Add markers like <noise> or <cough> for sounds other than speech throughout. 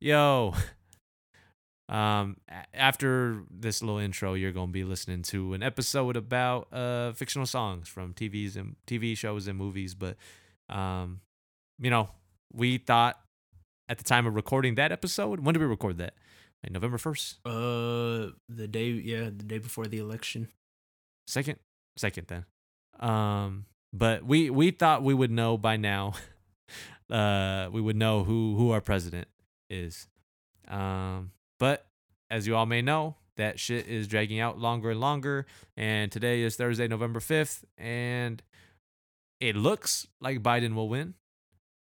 Yo. <laughs> Um, after this little intro, you're gonna be listening to an episode about uh fictional songs from TVs and TV shows and movies. But, um, you know, we thought at the time of recording that episode, when did we record that? Like November first, Uh, the day, yeah, the day before the election. second, second then. Um, but we we thought we would know by now. <laughs> uh, we would know who who our president is. Um, but as you all may know, that shit is dragging out longer and longer. And today is Thursday, November 5th. And it looks like Biden will win.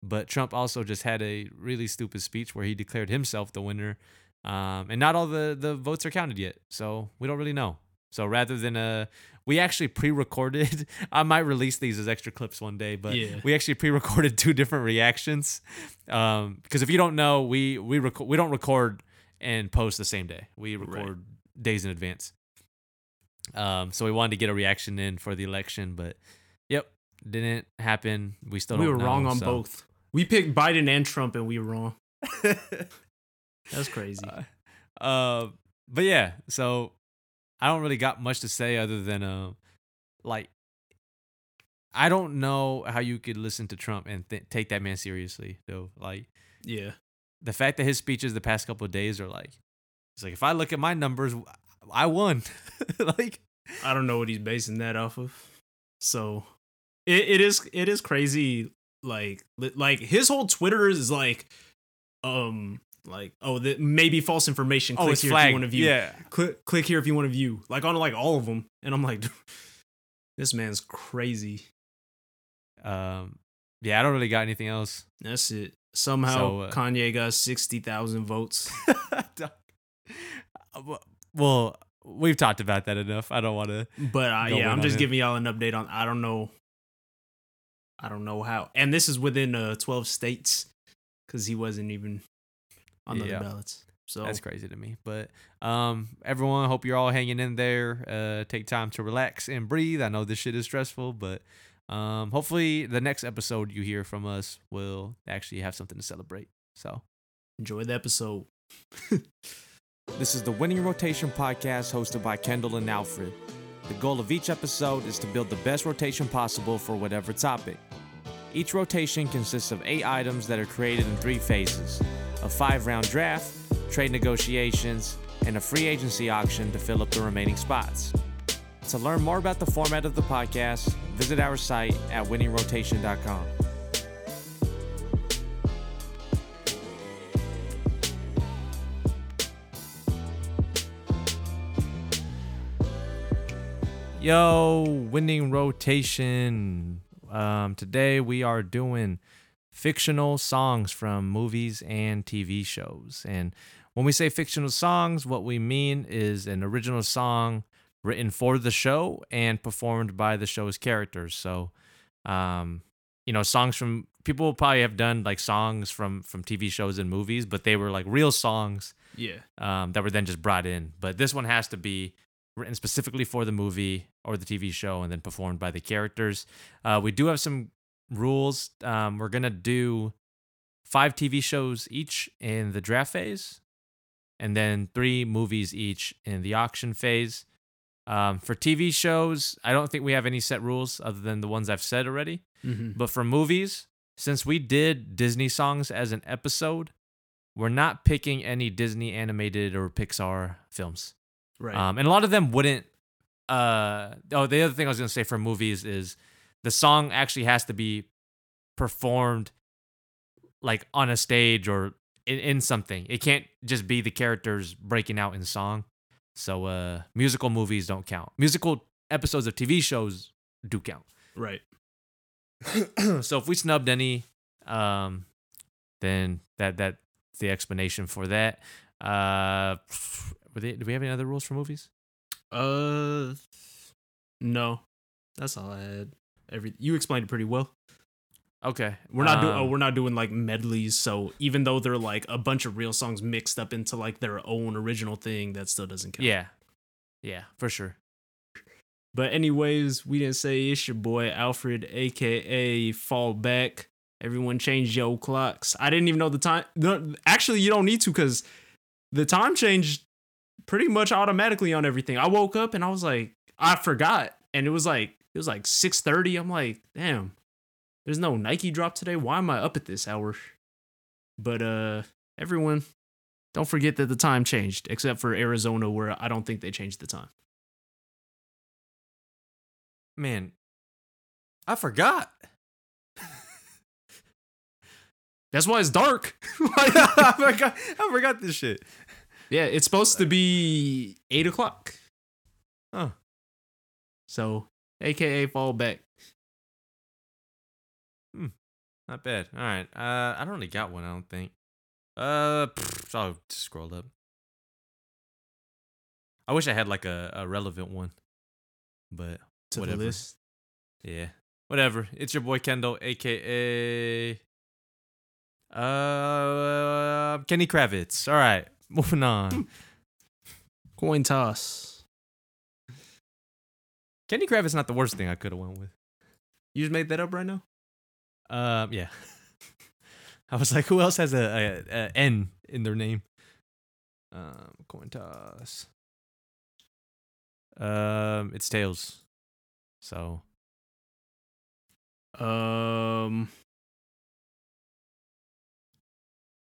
But Trump also just had a really stupid speech where he declared himself the winner. Um, and not all the, the votes are counted yet. So we don't really know. So rather than uh we actually pre-recorded. <laughs> I might release these as extra clips one day, but Yeah. we actually pre-recorded <laughs> two different reactions. Um, because if you don't know, we we record we don't record and post the same day. We record days in advance. Um, so we wanted to get a reaction in for the election, but yep, didn't happen. We still we were wrong on so- both. We picked Biden and Trump, and we were wrong. <laughs> That's crazy. Uh, uh, but yeah, so I don't really got much to say other than uh, like I don't know how you could listen to Trump and th- take that man seriously though. Like yeah, the fact that his speeches the past couple of days are like, it's like if I look at my numbers, I won. <laughs> like I don't know what he's basing that off of. So it, it is it is crazy. Like like his whole Twitter is like, um, like oh that maybe false information. oh, Click it's here if you want to view. Yeah, Click click here if you want to view. Like on like all of them, and I'm like, <laughs> this man's crazy. um, yeah. I don't really got anything else. That's it. Somehow So, uh, Kanye got sixty thousand votes. <laughs> well, we've talked about that enough. I don't want to. But uh, yeah, I'm just giving y'all an update on. I don't know. I don't know how, and this is within uh 12 states because he wasn't even on the Yeah. ballots. So That's crazy to me. But um, everyone, hope you're all hanging in there. Uh, take time to relax and breathe. I know this shit is stressful, but um, hopefully the next episode you hear from us will actually have something to celebrate. So enjoy the episode. <laughs> this is the Winning Rotation podcast hosted by Kendall and Alfred. The goal of each episode is to build the best rotation possible for whatever topic. Each rotation consists of eight items that are created in three phases a five round draft, trade negotiations, and a free agency auction to fill up the remaining spots. To learn more about the format of the podcast, visit our site at winningrotation.com. Yo, winning rotation. Um, today we are doing fictional songs from movies and TV shows. And when we say fictional songs, what we mean is an original song written for the show and performed by the show's characters. So, um, you know, songs from people probably have done like songs from from TV shows and movies, but they were like real songs Yeah, um, that were then just brought in. But this one has to be written specifically for the movie or the TV show and then performed by the characters. Uh, we do have some rules. Um, we're going to do five TV shows each in the draft phase and then three movies each in the auction phase. Um, for TV shows, I don't think we have any set rules other than the ones I've said already. mm-hmm. But for movies, since we did Disney songs as an episode, we're not picking any Disney animated or Pixar films. Right. Um, and a lot of them wouldn't. Uh, oh, the other thing I was gonna say for movies is the song actually has to be performed like on a stage or in, in something. It can't just be the characters breaking out in song. So uh, musical movies don't count. Musical episodes of TV shows do count. right. <clears throat> so if we snubbed any, um, then that that's the explanation for that. Uh, were they, do we have any other rules for movies? Uh, no, that's all I had. Every you explained it pretty well. Okay, We're not doing. Oh, um, we're not doing like medleys. So even though they're like a bunch of real songs mixed up into like their own original thing, that still doesn't count. yeah, yeah, for sure. But anyways, we didn't say it's your boy Alfred, aka Fall Back. Everyone change your clocks. I didn't even know the time. No, actually, you don't need to because the time changed pretty much automatically on everything. I woke up and I was like, I forgot, and it was like it was like six thirty. I'm like, damn, there's no Nike drop today. Why am I up at this hour? But uh, everyone, don't forget that the time changed, except for Arizona, where I don't think they changed the time. Man, I forgot. That's why it's dark. <laughs> <laughs> I forgot. I forgot this shit. Yeah, it's supposed to be eight o'clock. Huh. So, AKA fall back. Hmm. Not bad. All right. Uh, I don't really got one. I don't think. Uh, pff, I'll just scroll up. I wish I had like a, a relevant one, but To Whatever. the list. yeah, whatever. It's your boy Kendall, aka uh Kenny Kravitz. All right, moving on. Coin toss. Kenny Kravitz not the worst thing I could have went with. You just made that up right now? Um, yeah. <laughs> I was like, who else has a, a, a N in their name? Um, coin toss. Um, it's tails. So Um,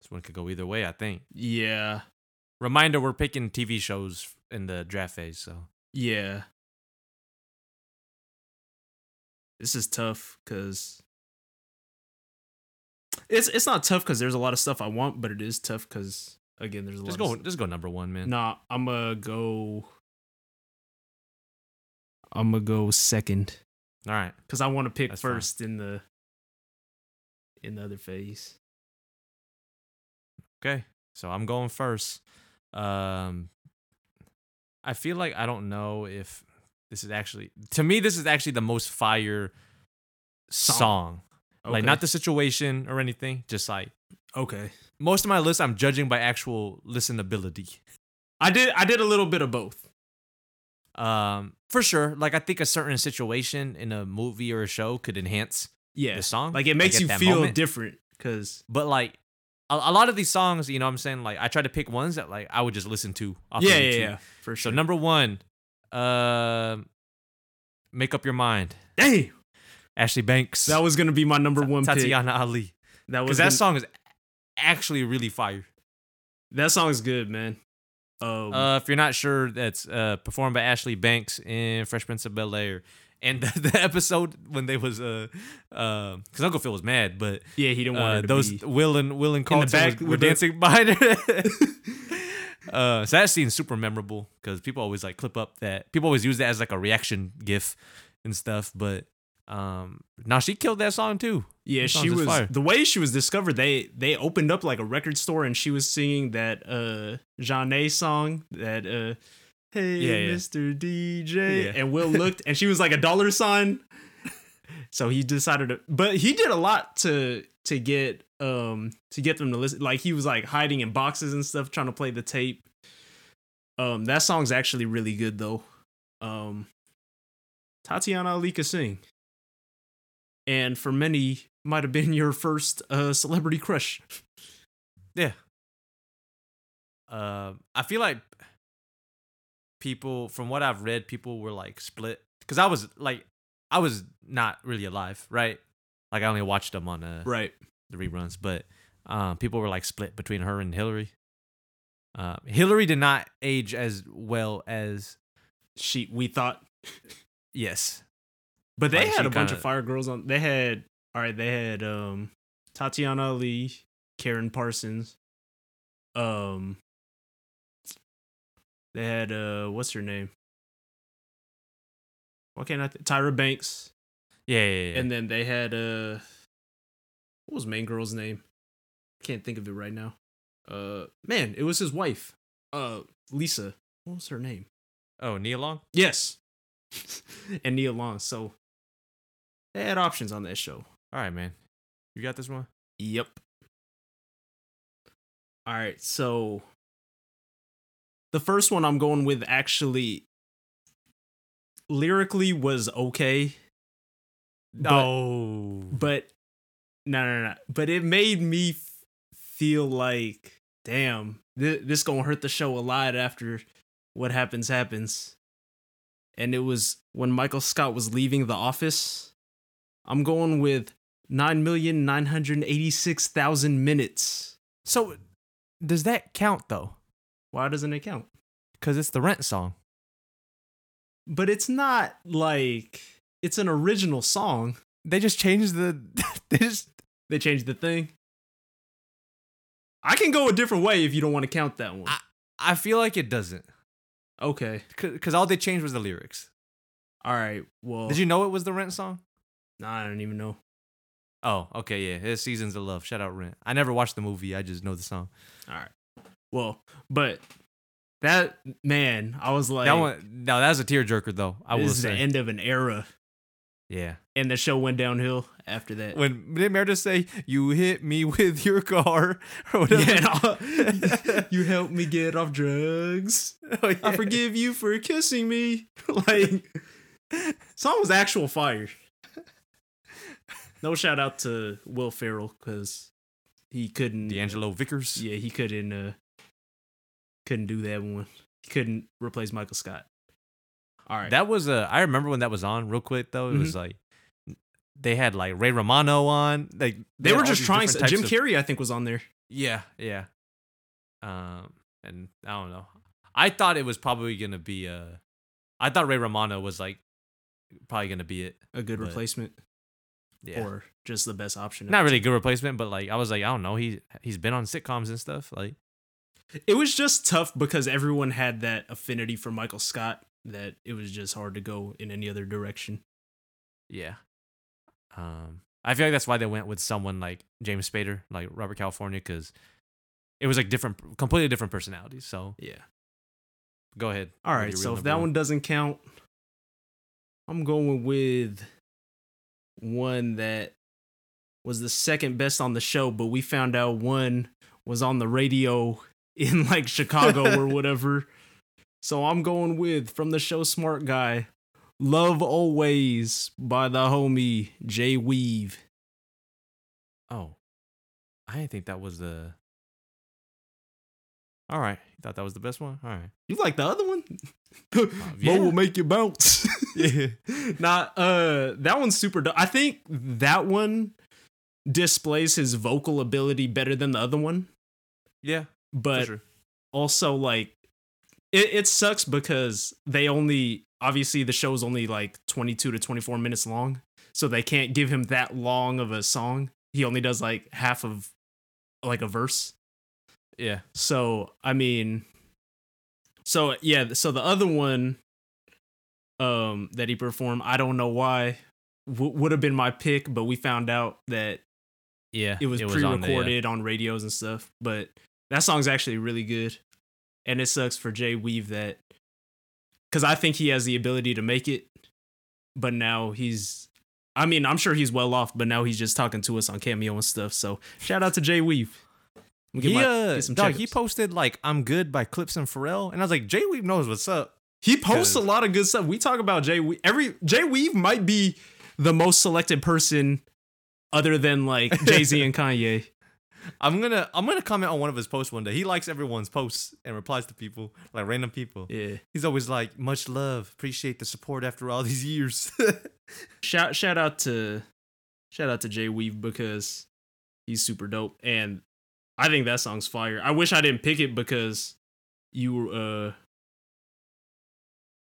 this one could go either way. I think. yeah, Reminder: We're picking TV shows in the draft phase. So yeah. This is tough because it's it's not tough because there's a lot of stuff I want, but it is tough because again, there's a just lot. go, Of just go number one, man. Nah, I'm gonna go. I'm gonna go second All right. because I want to pick That's fine. first in the in the other phase. Okay. So I'm going first. Um, I feel like I don't know if this is actually to me this is actually the most fire Song. song. Like not the situation or anything, just like okay. most of my list I'm judging by actual listenability. I did I did a little bit of both. Um, for sure. Like I think a certain situation in a movie or a show could enhance Yeah, the song. like it makes at you feel moment. different because But like a, a lot of these songs, you know what I'm saying? Like I try to pick ones that like I would just listen to. off yeah, yeah, yeah, for sure. So number one, um, make up your mind. Dang, Ashley Banks, that was gonna be my number one pick. Tatiana Ali, That was because that gonna- song is actually really fire. that song is good, man. Um, Uh, if you're not sure, that's uh performed by Ashley Banks in Fresh Prince of Bel Air. And <laughs> the, the episode when they was uh uh because Uncle Phil was mad, but yeah, he didn't want uh, those be. Will and Will and Carlton back was- were dancing behind her. <laughs> <laughs> uh, so that scene's super memorable because people always like clip up that people always use that as like a reaction gif and stuff. But um, now she killed that song too. Yeah, she was fire. the way she was discovered. They they opened up like a record store and she was singing that uh Jeanne song that uh Hey Yeah, yeah. Mr. DJ Yeah. and Will looked and she was like a dollar sign. <laughs> So he decided to but he did a lot to to get um to get them to listen. Like he was like hiding in boxes and stuff trying to play the tape. Um that song's actually really good though. Um Tatiana Ali could sing and for many might have been your first uh, celebrity crush. Yeah. Um, I feel like people, from what I've read, people were like split because I was like, I was not really alive, right? Like I only watched them on uh, Right. the reruns, but um, people were like split between her and Hillary. Uh, Hillary did not age as well as She we thought, yes, but they Like, had a bunch of kinda- fire girls on. They had all right. They had um Tatiana Ali, Karen Parsons. Um, they had uh what's her name? Why can't I? Th- Tyra Banks, yeah, yeah, yeah. and then they had uh what was main girl's name? Can't think of it right now. Uh, man, it was his wife. Uh, Lisa. What was her name? oh, Nia Long. Yes. <laughs> and Nia Long. So they had options on that show. All right, man, you got this one. Yep. All right. So the first one I'm going with actually lyrically was okay. but- No, But no, no, no. But it made me f- feel like, damn, th- this gonna hurt the show a lot after what happens happens. And it was when Michael Scott was leaving the office. I'm going with nine million nine hundred eighty-six thousand minutes. So does that count though? Why doesn't it count? Because it's the Rent song. But it's not like it's an original song. They just changed the. <laughs> they just. They changed the thing. I can go a different way if you don't want to count that one. I, I feel like it doesn't. okay. Because all they changed was the lyrics. All right. Well, Did you know it was the Rent song? Nah, I don't even know. Oh, okay, yeah. It's Seasons of Love. Shout out Rent. I never watched the movie. I just know the song. All right. Well, but that man, I was like, that one, no, that was a tearjerker though. I this will is the end of an era, Yeah. and the show went downhill after that. When did Meredith say, "You hit me with your car" or whatever? Yeah, <laughs> <laughs> you helped me get off drugs. Oh, yeah. I forgive you for kissing me. <laughs> like, song was actual fire. No shout out to Will Ferrell because he couldn't. D'Angelo Vickers. Yeah, he couldn't. uh Couldn't do that one. He couldn't replace Michael Scott. All right. That was a. I remember when that was on. Real quick though, it was Mm-hmm. like they had like Ray Romano on. Like they had were just trying. different Jim Carrey, I think, was on there. Yeah, yeah. Um, and I don't know. I thought it was probably gonna be a. I thought Ray Romano was like probably gonna be it. A good replacement, Yeah. or just the best option. Not really a good replacement, but like I was like, I don't know. He he's been on sitcoms and stuff. Like It was just tough because everyone had that affinity for Michael Scott that it was just hard to go in any other direction. yeah. Um I feel like that's why they went with someone like James Spader, like Robert California, because it was like different completely different personalities. So Yeah. go ahead. All right. So if that one doesn't count, I'm going with one that was the second best on the show, but we found out one was on the radio in like Chicago or <laughs> whatever. So I'm going with from the show Smart Guy, Love Always by the homie Jay Weave. Oh. I didn't think that was the All right. You thought that was the best one? All right. You like the other one? yeah. <laughs> Mo will make you bounce. <laughs> Yeah. Nah, uh, that one's super dope. I think that one displays his vocal ability better than the other one, Yeah. But sure. also like it, it sucks because they only obviously the show's only like 22 to 24 minutes long, so they can't give him that long of a song. He only does like half of like a verse. Yeah. So I mean, so yeah, so the other one, um, that he performed, I don't know why, w- would have been my pick, but we found out that Yeah. it was, on the, pre-recorded on radios and stuff. But that song's actually really good, and it sucks for Jay Weave that, because I think he has the ability to make it, but now he's. I mean, I'm sure he's well off, but now he's just talking to us on Cameo and stuff. So shout out to Jay Weave. Get he, my- uh, get some dog, he posted like "I'm good" by Clipse and Pharrell, and I was like, Jay Weave knows what's up. He posts a lot of good stuff. We talk about Jay Weave. Every Jay Weave might be the most selected person other than like Jay Z and <laughs> Kanye. I'm gonna I'm gonna comment on one of his posts one day. He likes everyone's posts and replies to people like random people. Yeah. He's always like, "Much love, appreciate the support after all these years." <laughs> Shout shout out to shout out to Jay Weave because he's super dope and I think that song's fire. I wish I didn't pick it because you were uh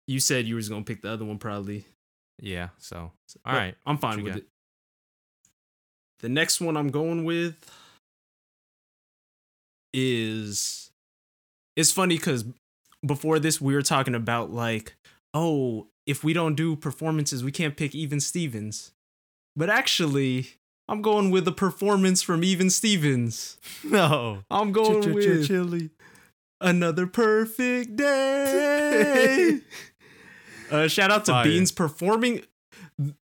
you said you was gonna pick the other one probably. yeah. So all right. I'm fine with got? it. The next one I'm going with is it's funny because before this we were talking about like, oh, if we don't do performances, we can't pick Even Stevens. But actually, I'm going with a performance from Even Stevens. <laughs> No. I'm going with Chili. another perfect day. uh, shout out to Fire. Beans performing.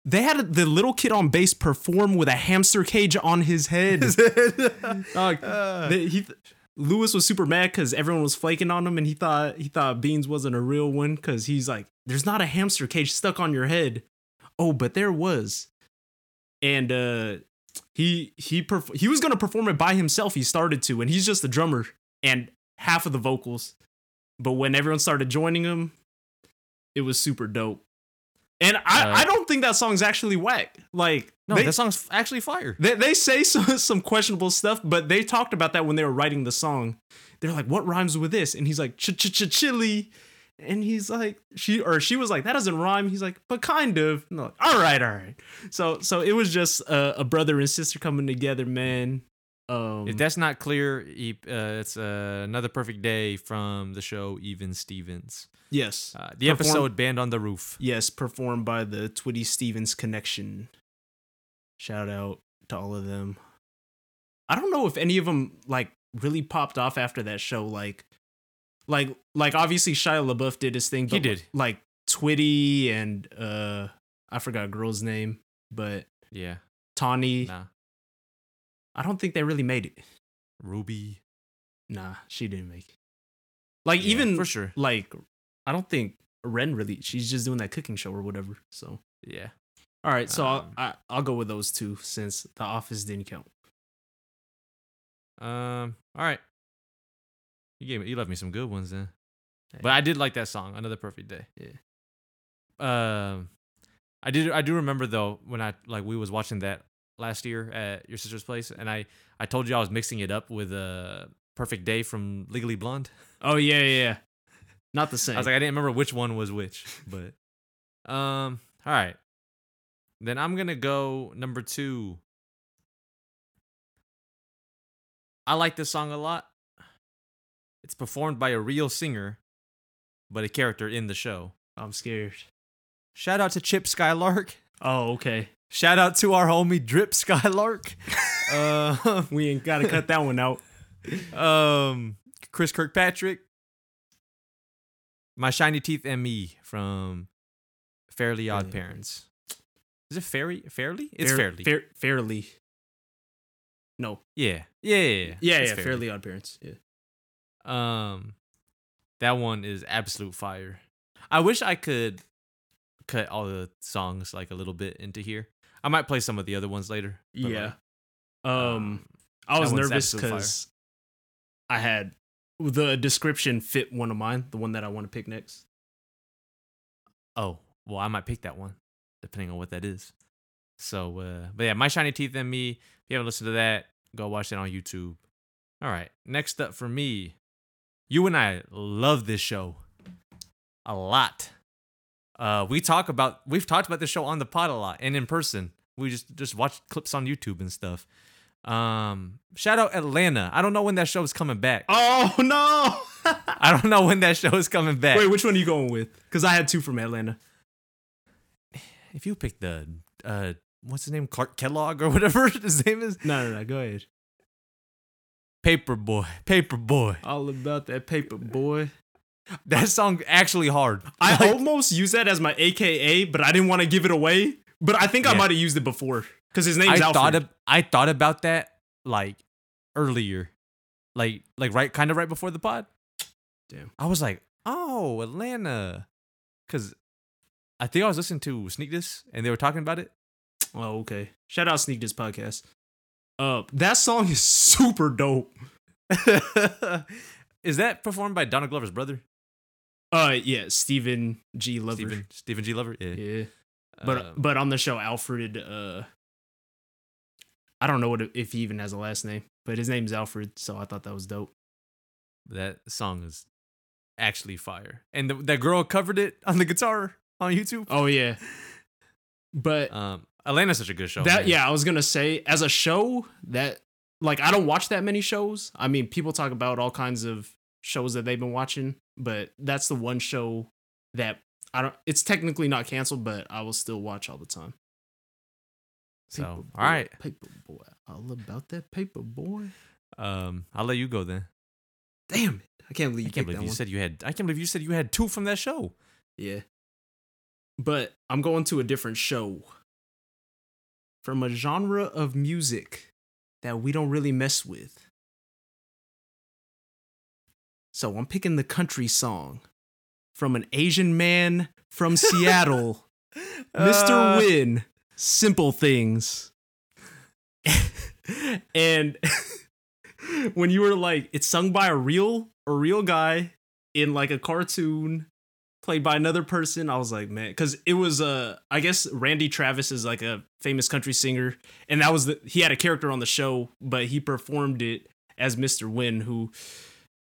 They had the little kid on bass perform with a hamster cage on his head. Uh, they- he, Lewis was super mad because everyone was flaking on him, and he thought he thought Beans wasn't a real one because he's like, "There's not a hamster cage stuck on your head." Oh, but there was. And uh he he perf- he was gonna perform it by himself. He started to, and he's just the drummer and half of the vocals. But when everyone started joining him, it was super dope. And I, Uh, I don't think that song's actually whack. Like No, they, that song's actually fire. they they say <laughs> some some questionable stuff, but they talked about that when they were writing the song. They're like, "What rhymes with this?" And he's like, "Ch ch ch chili," and he's like, "She or she was like, that doesn't rhyme." He's like, "But kind of." And like, all right, all right. So so it was just a, a brother and sister coming together, man. Um, If that's not clear, he, uh, it's uh, another perfect day from the show Even Stevens. yes, Uh, the Perform- episode "Band on the Roof." yes, performed by the Twitty Stevens Connection. Shout out to all of them. I don't know if any of them like really popped off after that show. Like, like, like obviously Shia LaBeouf did his thing. He did. Like Twitty and uh, I forgot a girl's name, but Yeah, Tawny. nah, I don't think they really made it. Ruby. Nah, she didn't make it. Like Yeah, even for sure. like I don't think Ren really. She's just doing that cooking show or whatever. So. Yeah, All right, so Um, I'll, I, I'll go with those two since The Office didn't count. Um. All right. You gave me. You left me some good ones then. But I did like that song. Another perfect day. Yeah. Um. I did. I do remember though when I like we was watching that last year at your sister's place, and I I told you I was mixing it up with a uh, perfect day from Legally Blonde. Oh yeah, yeah, yeah. Not the same. <laughs> I was like I didn't remember which one was which, but um. All right. Then I'm gonna go number two. I like this song a lot. It's performed by a real singer, but a character in the show. I'm scared. Shout out to Chip Skylark. <laughs> Oh, okay. Shout out to our homie Drip Skylark. <laughs> uh, <laughs> We ain't gotta cut that one out. um, Chris Kirkpatrick. My shiny teeth and me from Fairly Odd. Parents. Is it Fairy? Fairly? It's Fair- Fairly. Fair, fairly. No. yeah. Yeah. Yeah. Yeah. Yeah, yeah. Fairly Odd Parents. Yeah. Um, that one is absolute fire. I wish I could cut all the songs like a little bit into here. I might play some of the other ones later. Yeah. like, Um, I was nervous because I had the description fit one of mine, the one that I want to pick next. oh, well, I might pick that one depending on what that is. So, uh, but yeah, my shiny teeth and me. If you haven't listened to that, go watch it on YouTube. All right, next up for me, you and I love this show a lot. Uh, we talk about we've talked about this show on the pod a lot and in person. We just just watch clips on YouTube and stuff. Um, shout out Atlanta. I don't know when that show is coming back. Oh no! <laughs> I don't know when that show is coming back. Wait, which one are you going with? Because I had two from Atlanta. if you pick the uh, what's his name, Clark Kellogg or whatever <laughs> his name is, No, no, no. Go ahead. Paperboy, Paperboy. All about that paper boy. <laughs> That song actually hard. I Like, almost used that as my AKA, but I didn't want to give it away. But I think I might have used it before because his name's I Alfred. thought of, I thought about that like earlier, like like right kind of right before the pod. Damn. I was like, oh, Atlanta, because I think I was listening to Sneak This and they were talking about it. oh, okay. Shout out Sneak This podcast. Uh, that song is <laughs> super dope. <laughs> is that performed by Donald Glover's brother, Uh, yeah, Stephen Glover. Stephen Stephen Glover? Yeah. Yeah, but Um, but on the show, Alfred. Uh, I don't know what if he even has a last name, but his name's Alfred, so I thought that was dope. that song is actually fire, and the, that girl covered it on the guitar on YouTube. Oh yeah, but Um, Atlanta's such a good show. that man. yeah, I was gonna say as a show that like I don't watch that many shows. I mean, people talk about all kinds of shows that they've been watching, but that's the one show that I don't. It's technically not canceled, but I will still watch all the time. So, Paper all boy, paper boy, all about that paper boy. Um, I'll let you go then. Damn it! I can't believe you can't believe you one. said you had. I can't believe you said you had two from that show. Yeah. But I'm going to a different show from a genre of music that we don't really mess with. So I'm picking the country song from an Asian man from Seattle, <laughs> Mr. Uh, Hyunh, Simple Things. <laughs> and <laughs> when you were like, it's sung by a real a real guy in like a cartoon played by another person. I was like, man, because it was uh I guess Randy Travis is like a famous country singer, and that was the he had a character on the show, but he performed it as Mr. Hyunh, who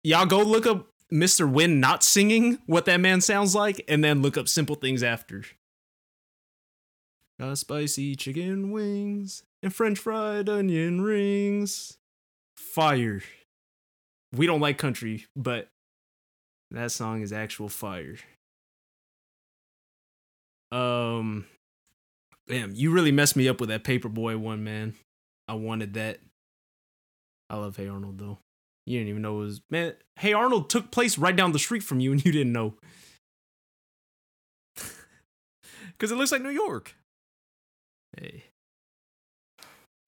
y'all go look up Mr. Hyunh not singing what that man sounds like, and then look up simple things after. Got spicy chicken wings and French fried onion rings. Fire. We don't like country, but that song is actual fire. Um, damn, you really messed me up with that Paperboy one, man. I wanted that. I love Hey Arnold though. You didn't even know it was man. Hey Arnold took place right down the street from you, and you didn't know. <laughs> Because it looks like New York. Hey,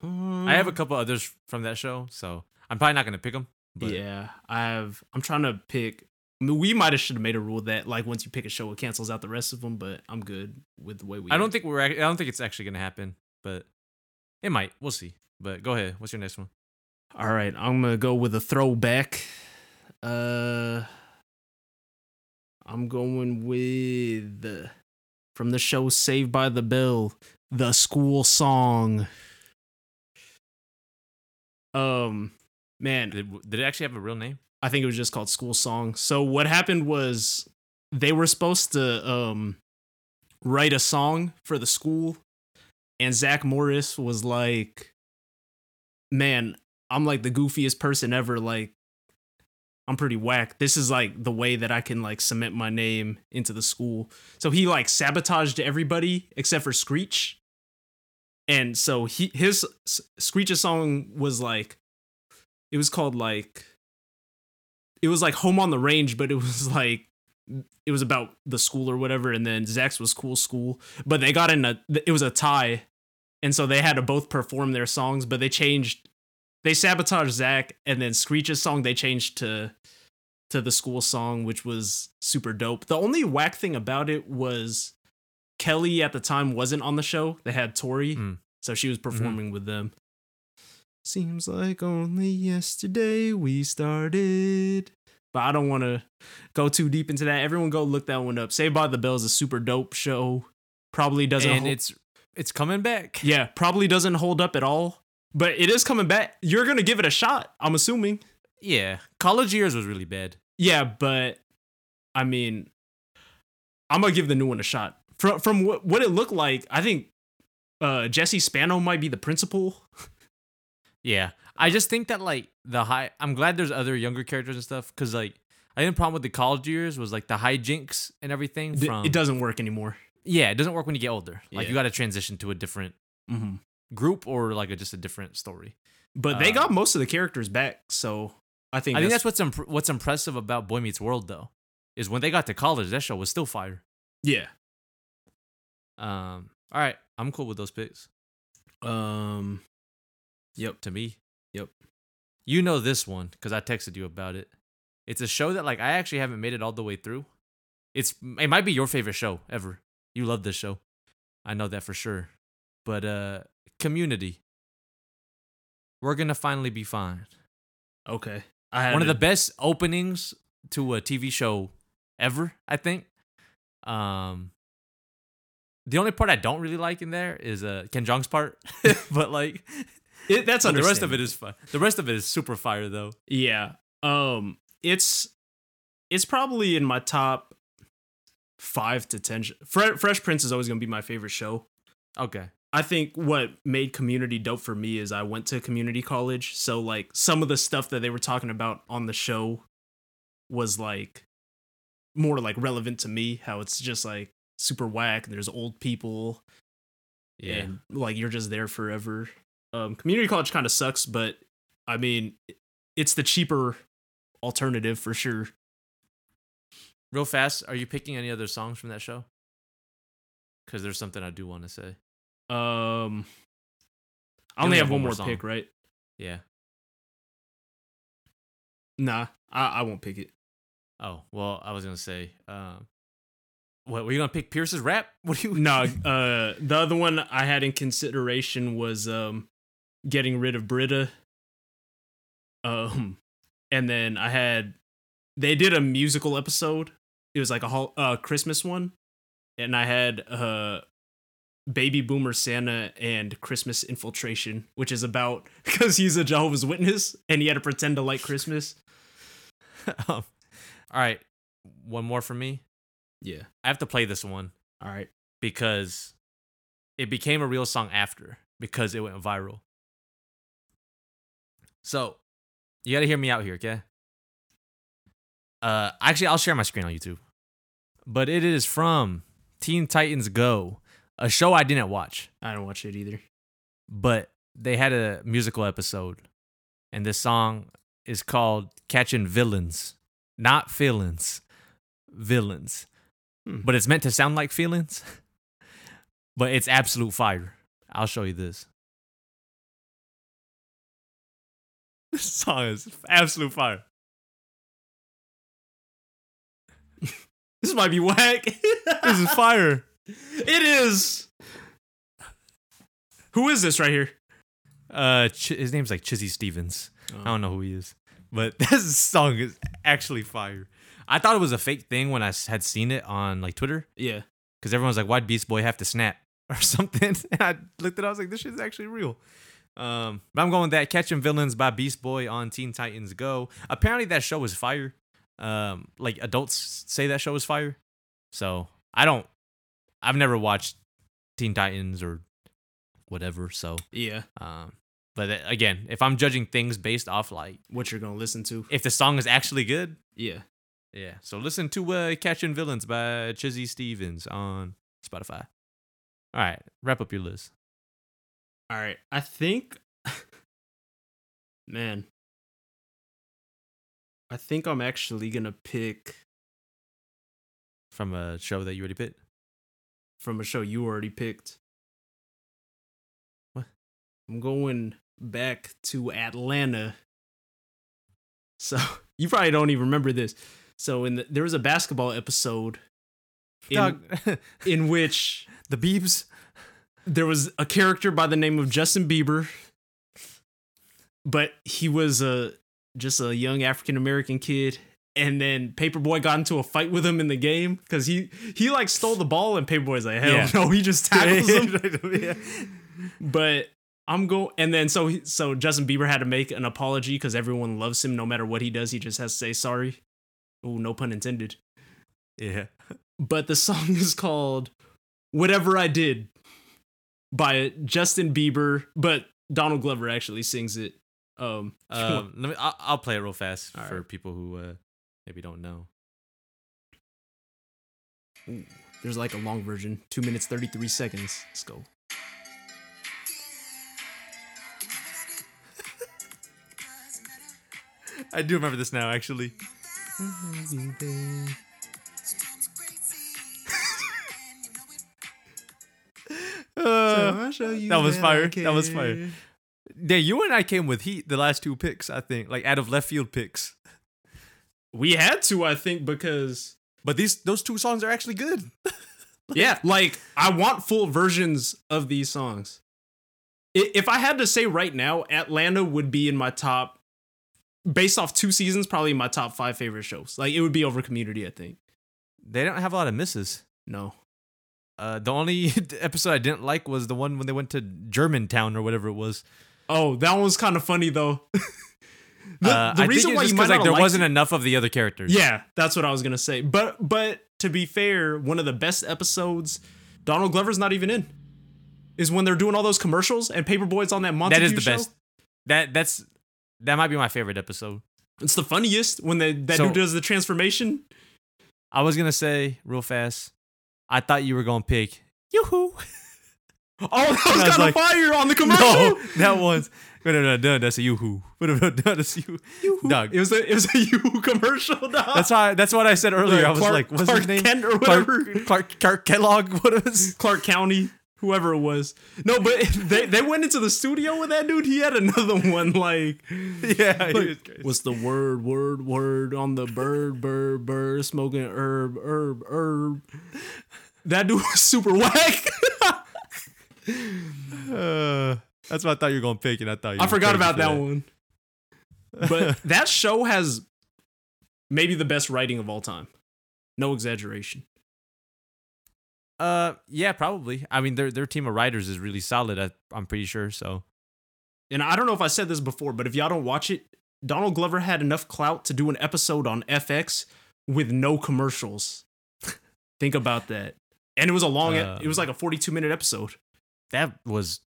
I have a Um, couple others from that show, so I'm probably not gonna pick them. But yeah, I have. I'm trying to pick. I mean, we might have should have made a rule that like once you pick a show, it cancels out the rest of them. But I'm good with the way we. I don't think we're. I don't think it's actually gonna happen, but it might. We'll see. But go ahead. What's your next one? All right, I'm gonna go with a throwback. Uh, I'm going with uh, from the show Saved by the Bell, the school song. Um, man, Did, did it actually have a real name? I think it was just called School Song. So what happened was they were supposed to um write a song for the school, and Zach Morris was like, "Man, I'm like the goofiest person ever. Like, I'm pretty whack. This is like the way that I can like cement my name into the school." So he like sabotaged everybody except for Screech. And so he his Screech's song was like it was called like it was like home on the range, but it was like it was about the school or whatever, and then Zach's was cool school. But they got in a it was a tie, and so they had to both perform their songs, but they changed they sabotaged Zach, and then Screech's song they changed to to the school song, which was super dope. The only whack thing about it was Kelly at the time wasn't on the show. They had Tori, Mm. so she was performing with them. Seems like only yesterday we started. But I don't want to go too deep into that. Everyone go look that one up. Saved by the Bell is a super dope show. Probably doesn't and hold- it's it's coming back. yeah, probably doesn't hold up at all. But it is coming back. You're gonna give it a shot, I'm assuming. Yeah. College years was really bad. Yeah, but I mean, I'm gonna give the new one a shot. From from what, what it looked like, I think uh, Jesse Spano might be the principal. <laughs> Yeah. I just think that like the high I'm glad there's other younger characters and stuff cuz like I think the problem with the college years was like the hijinks and everything from it doesn't work anymore. Yeah, it doesn't work when you get older. Like Yeah. you got to transition to a different Mm-hmm. Group or like a, just a different story. But they Uh, got most of the characters back, so I think I think that's, that's what's imp- what's impressive about Boy Meets World though is when they got to college that show was still fire. yeah. Um all right, I'm cool with those picks. Um. Yep. To me. Yep. You know this one cuz I texted you about it. It's a show that like I actually haven't made it all the way through. It's it might be your favorite show ever. You love this show. I know that for sure. But uh Community. We're to finally be fine. Okay. I one of to- the best openings to a TV show ever, I think. Um the only part I don't really like in there is uh Ken Jeong's part, <laughs> <laughs> but like It, that's the rest of it is fun. The rest of it is super fire though. Yeah. Um it's it's probably in my top 5 to 10 sh- Fresh Prince is always to be my favorite show. Okay. I think what made community dope for me is I went to community college, so like some of the stuff that they were talking about on the show was like more like relevant to me, how it's just like super whack, and there's old people Yeah. and like you're just there forever. Um, community college kind of sucks, but I mean, it's the cheaper alternative for sure. Real fast, are you picking any other songs from that show? Cuz there's something I do want to say. Um, I only have one more pick, right? Yeah. Nah, I, I won't pick it. Oh, well, I was going to say um what were you going to pick Pierce's rap? <laughs> What do you No, <laughs> uh, the other one I had in consideration was um, getting rid of Britta. Um, and then I had they did a musical episode. It was like a whole uh Christmas one, and I had uh Baby Boomer Santa and Christmas Infiltration, which is about <laughs> because he's a Jehovah's Witness and he had to pretend to like Christmas. <laughs> um, all right, one more for me. Yeah. I have to play this one All right. because it became a real song after because it went viral. So you got to hear me out here, okay? Uh, actually, I'll share my screen on YouTube, but it is from Teen Titans Go, a show I didn't watch, I don't watch it either. but they had a musical episode, and this song is called "Catching Villains," not feelings, villains. Hmm. But it's meant to sound like feelings, <laughs> but it's absolute fire. I'll show you this. <laughs> This song is absolute fire. <laughs> This might be whack. This is fire. It is. Who is this right here? Uh, Ch- his name's like Chizzy Stevens. Oh. I don't know who he is, but <laughs> this song is actually fire. I thought it was a fake thing when I had seen it on like Twitter Yeah. because everyone's like, "Why'd Beast Boy have to snap <laughs> or something?" And I looked at, it, I was like, "This shit's actually real." Um, but I'm going with that "Catching Villains" by Beast Boy on Teen Titans Go. Apparently, that show is fire. Um, like adults say that show is fire, so I don't. I've never watched Teen Titans or whatever, so Yeah. um, but uh, again, if I'm judging things based off like What you're gonna listen to? if the song is actually good, Yeah. yeah. So listen to uh, "Catching Villains" by Chizzy Stevens on Spotify. All right, wrap up your list. All right. I think. <laughs> Man. I think I'm actually gonna pick from a show that you already picked. From a show you already picked. What? I'm going back to Atlanta. So <laughs> you probably don't even remember this. So in the, there was a basketball episode in, <laughs> in which <laughs> the Beebs. there was a character by the name of Justin Bieber, but he was a just a young African American kid. And then Paperboy got into a fight with him in the game because he he like stole the ball and Paperboy's like hell Yeah. no he just tackles him. <laughs> yeah. But I'm going and then so he, so Justin Bieber had to make an apology because everyone loves him no matter what he does he just has to say sorry. Oh no pun intended. yeah. But the song <laughs> is called "Whatever I Did" by Justin Bieber, but Donald Glover actually sings it. Um, Um, let me. I'll, I'll play it real fast All for right. people who uh, maybe don't know. there's like a long version, two minutes thirty three seconds. Let's go. <laughs> I do remember this now, actually. <laughs> Uh, that was fire. That was fire. yeah, you and I came with heat the last two picks, I think, like out of left field picks. We had to, I think, because But these those two songs are actually good. <laughs> yeah, like I want full versions of these songs. If I had to say right now, Atlanta would be in my top, based off two seasons, probably my top five favorite shows. Like it would be over Community, I think. They don't have a lot of misses. No, Uh, the only <laughs> episode I didn't like was the one when they went to Germantown or whatever it was. Oh, that one was kind of funny though. <laughs> the uh, the reason why you might like there wasn't enough of the other characters. Yeah, that's what I was gonna say. But but to be fair, one of the best episodes, Donald Glover's not even in, is when they're doing all those commercials and Paperboy's on that Montague that is the show. best. That that's that might be my favorite episode. It's the funniest when they that So- dude does the transformation. I was gonna say real fast. I thought you were gonna pick yoo-hoo. <laughs> Oh, that was I was kind of like, fire on the commercial. No, <laughs> that was no, no, no, no, that's a yoo-hoo. <laughs> That's you. Dog. It was a it was a you commercial. <laughs> Dog. That's how. I, that's what I said earlier. Like I was Clark- like, what's Clark his name? Kent or Clark, whatever. Clark, Clark Kellogg. What was? Clark County, whoever it was. No, but they they went into the studio with that dude. He had another one like. Yeah, Like. What's the word, word, word on the bird, bird, bird, smoking herb, herb, herb? That dude was super whack. Uh, That's what I thought you were gonna pick, and I thought you I forgot about for that, one. <laughs> But that show has maybe the best writing of all time. No exaggeration. Uh, yeah, probably. I mean, their their team of writers is really solid. I, I'm pretty sure. So And I don't know if I said this before, but if y'all don't watch it, Donald Glover had enough clout to do an episode on FX with no commercials. <laughs> Think about that. And it was a long, Um, it was like a 42 minute episode. That was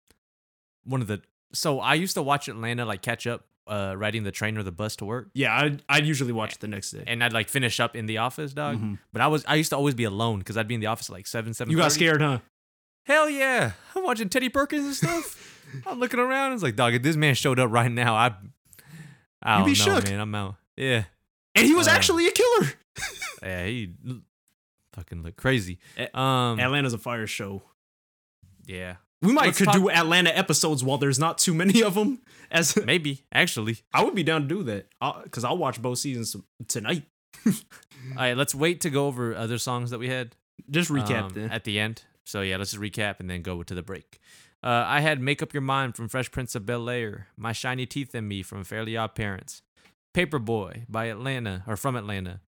one of the. So I used to watch Atlanta like catch up, uh, riding the train or the bus to work, Yeah, I'd, I'd usually watch it the next day. and I'd like finish up in the office, dog. Mhm. But I was I used to always be alone because I'd be in the office at like seven seven. You got scared, huh? Hell yeah! I'm watching Teddy Perkins and stuff. <laughs> I'm looking around. It's like, dog, if this man showed up right now, I, I You'd don't be know, shook. man. I'm out. Yeah, And he was Uh, actually a killer. <laughs> yeah. He l- fucking look crazy. A- Um, Atlanta's a fire show. yeah, We might Let's could talk- do Atlanta episodes while there's not too many of them. As <laughs> maybe actually. I would be down to do that because I'll watch both seasons tonight. <laughs> All right, let's wait to go over other songs that we had. Just recap um, then. at the end. So yeah, let's just recap and then go to the break. Uh, I had "Make Up Your Mind" from Fresh Prince of Bel Air, "My Shiny Teeth and Me" from Fairly Odd Parents, "Paperboy" by Atlanta or from Atlanta,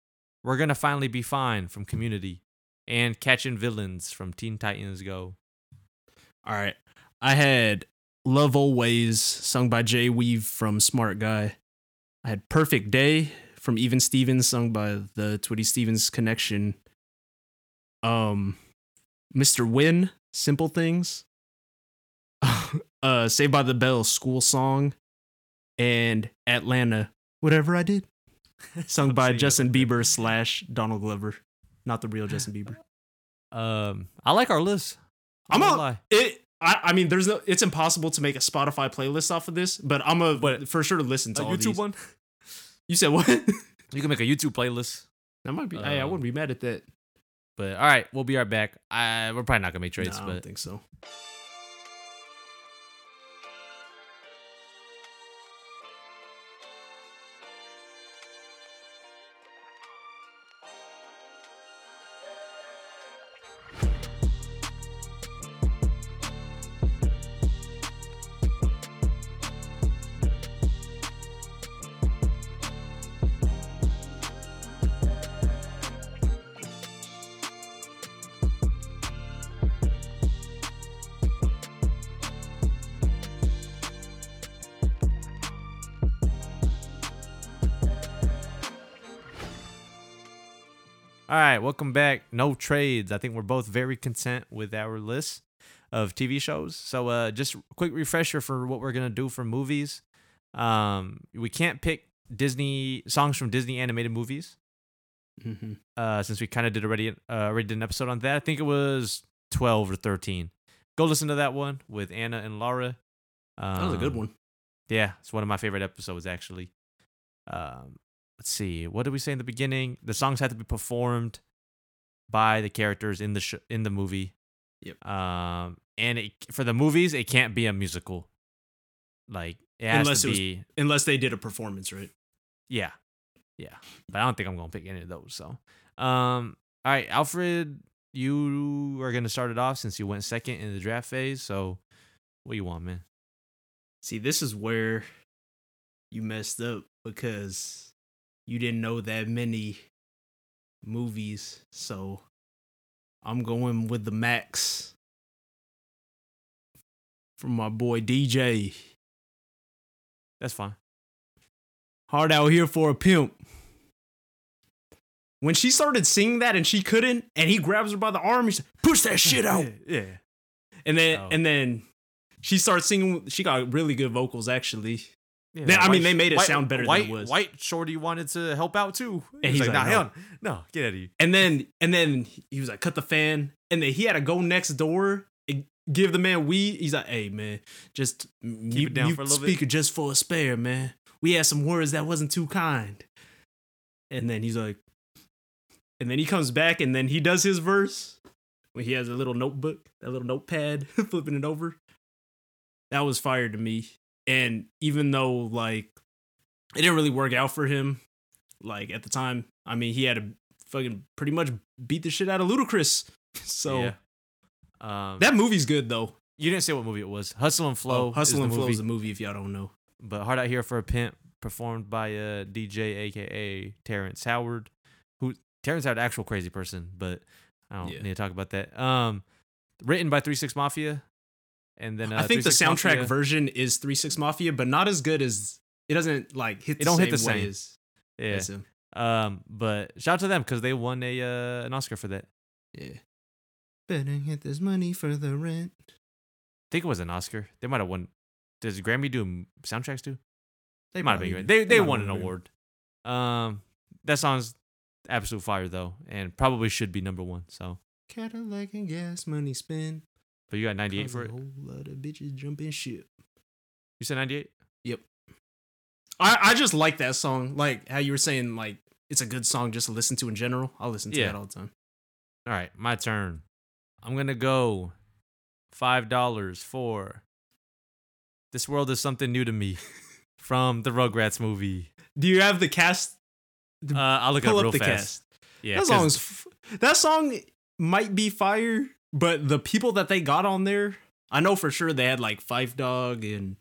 "We're Gonna Finally Be Fine" from Community, and "Catching Villains" from Teen Titans Go. All right. I had Love Always sung by Jay Weave from Smart Guy. I had Perfect Day from Even Stevens sung by the Twitty Stevens Connection. Um Mr. Hyunh, Simple Things. <laughs> uh Saved by the Bell School Song and Atlanta, Whatever I Did. <laughs> Sung by Justin. Bieber slash Donald Glover. Not the real Justin Bieber. Um, I like our list. I'm not. It. I, I mean, there's no. It's impossible to make a Spotify playlist off of this, but I'm a But- for sure to listen to A all YouTube these. one. You said what? <laughs> You can make a YouTube playlist. that might be. hey, I Um, wouldn't be mad at that. But all right, we'll be right back. I we're probably not gonna make Nah, but I don't think so. Welcome back. No trades. I think we're both very content with our list of TV shows. So, uh, just a quick refresher for what we're gonna do for movies. Um, we can't pick Disney songs from Disney animated movies. Mm-hmm. Uh, since we kind of did already, uh, already did an episode on that. I think it was twelve or thirteen. Go listen to that one with Anna and Laura. Um, That was a good one. Yeah, it's one of my favorite episodes actually. Um, let's see, what did we say in the beginning? The songs had to be performed by the characters in the sh- in the movie. Yep. Um, and it, for the movies, it can't be a musical. Like it has Unless to it was- Unless they did a performance, right? yeah, yeah. But I don't think I'm gonna pick any of those. So, um, all right, Alfred, you are gonna start it off since you went second in the draft phase. So, what do you want, man? See, this is where you messed up because you didn't know that many movies. So I'm going with the max from my boy DJay. That's fine. Hard out here for a pimp. When she started singing that and she couldn't, and he grabs her by the arm, he's like, push that shit <laughs> out. yeah. And then Oh. and then she starts singing. She got really good vocals actually. Yeah, They- I mean, they made it white- sound better than white, it was. White Shorty wanted to help out too. And he's, he's like, like, nah, no. no. get out of here. And then and then he was like, cut the fan. And then he had to go next door and give the man weed. He's like, hey man, just keep it down for a little bit." speaker just for a spare, man. We had some words that wasn't too kind. And then he's like, and then he comes back and then he does his verse when he has a little notebook, that little notepad, <laughs> flipping it over. That was fire to me. And even though like it didn't really work out for him, like at the time, I mean, he had to fucking pretty much beat the shit out of Ludacris. <laughs> So Yeah. Um, that movie's good though. You didn't say what movie it was. Hustle and Flow. Oh, Hustle and Flow movie, is a movie if y'all don't know. but Hard Out Here for a Pimp, performed by uh, DJay, aka Terrence Howard, who Terrence Howard, actual crazy person, but I don't Yeah. need to talk about that. Um, written by Three Six Mafia, and then uh, I think the soundtrack Mafia- version is Three Six Mafia, but not as good as it doesn't like hit. It The don't hit the way same. As, Yeah. as. Um, but shout out to them because they won a uh, an Oscar for that. Yeah. Better get this money for the rent. I think it was an Oscar. They might have won. Does Grammy do soundtracks too? They might have been. Grammy. They they won an award. Um, that song's absolute fire though, and probably should be number one. So, Cadillac and gas money spent. But you got ninety eight Cause for a whole lot of bitches jumping ship. You said ninety eight. Yep. I, I just like that song. Like how you were saying, like it's a good song just to listen to in general. I'll listen to Yeah. that all the time. All right, my turn. I'm gonna go five dollars for "This World Is Something New to Me" <laughs> from the Rugrats movie. Do you have the cast? Uh, I'll look Pull up up real the fast. cast. Yeah, that song's f- that song might be fire, but the people that they got on there, I know for sure they had like Phife Dawg and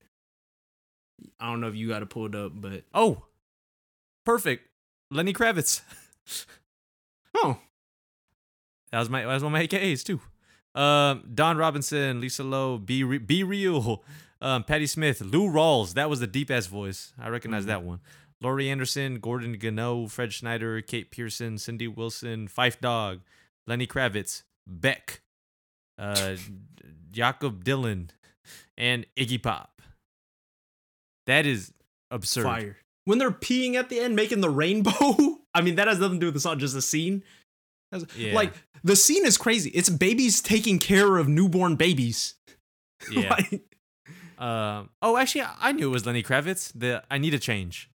I don't know if you got to pull it up, but oh, perfect. Lenny Kravitz. <laughs> oh, That was my that was one of my AKAs too. Um, Dawn Robinson, Lisa Loeb, Be Re- B-Real, um, Patti Smith, Lou Rawls. That was the deep ass voice. I recognize Mhm. that one. Laurie Anderson, Gordon Gano, Fred Schneider, Kate Pierson, Cindy Wilson, Phife Dawg, Lenny Kravitz, Beck, uh, Jakob Dylan, and Iggy Pop. That is absurd. fire. When they're peeing at the end, making the rainbow. <laughs> I mean, that has nothing to do with the song, just a scene. Yeah. Like the scene is crazy. It's babies taking care of newborn babies. <laughs> Yeah. Like, Um. Oh, actually, I- I knew it was Lenny Kravitz. The I need a change.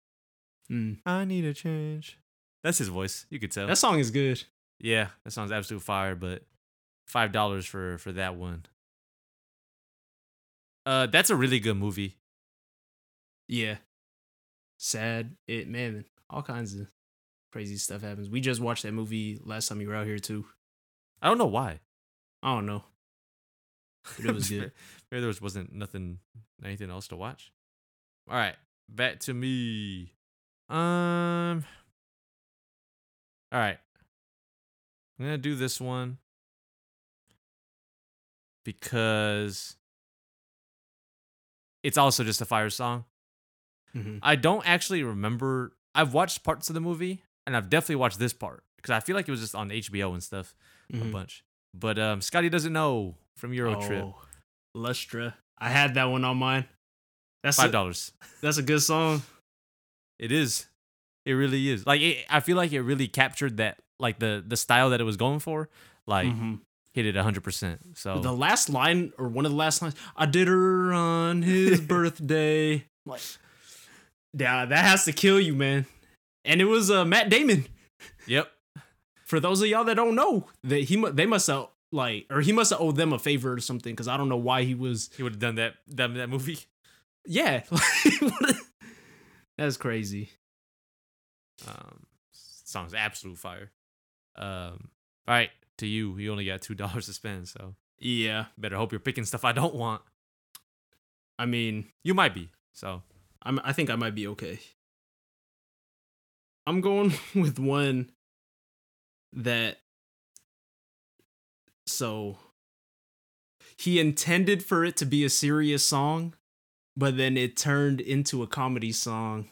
mm, I need a change. That's his voice. You could tell. that song is good. yeah, that song's absolute fire. But five dollars for for that one. Uh, that's a really good movie. Yeah. Sad. It man, all kinds of crazy stuff happens. We just watched that movie last time you were out here too. I don't know why. I don't know. But it was <laughs> good. Maybe there was, wasn't nothing, anything else to watch. All right, back to me. Um. All right, I'm gonna do this one because it's also just a fire song. Mhm. I don't actually remember. I've watched parts of the movie, and I've definitely watched this part because I feel like it was just on HBO and stuff a Mhm. bunch. But um, Scotty doesn't know from Eurotrip. Oh, Lustra. I had that one on mine. That's Five dollars. that's a good song. It is. It really is. Like it, I feel like it really captured that, like the the style that it was going for. Like Mhm. Hit it hundred percent. So The last line or one of the last lines, I did her on his <laughs> birthday. Like, yeah, that has to kill you, man. And it was uh, Matt Damon. yep. For those of y'all that don't know, that he they must have like or he must have owed them a favor or something because I don't know why he was. He would have done that done that movie. <laughs> Yeah, like, what a- that's crazy. Um, song's absolute fire. Um, all right, to you. You only got two <laughs> dollars to spend, so Yeah, better hope you're picking stuff I don't want. I mean, You might be. So I'm I think I might be okay. I'm going <laughs> with one that so he intended for it to be a serious song, but then it turned into a comedy song.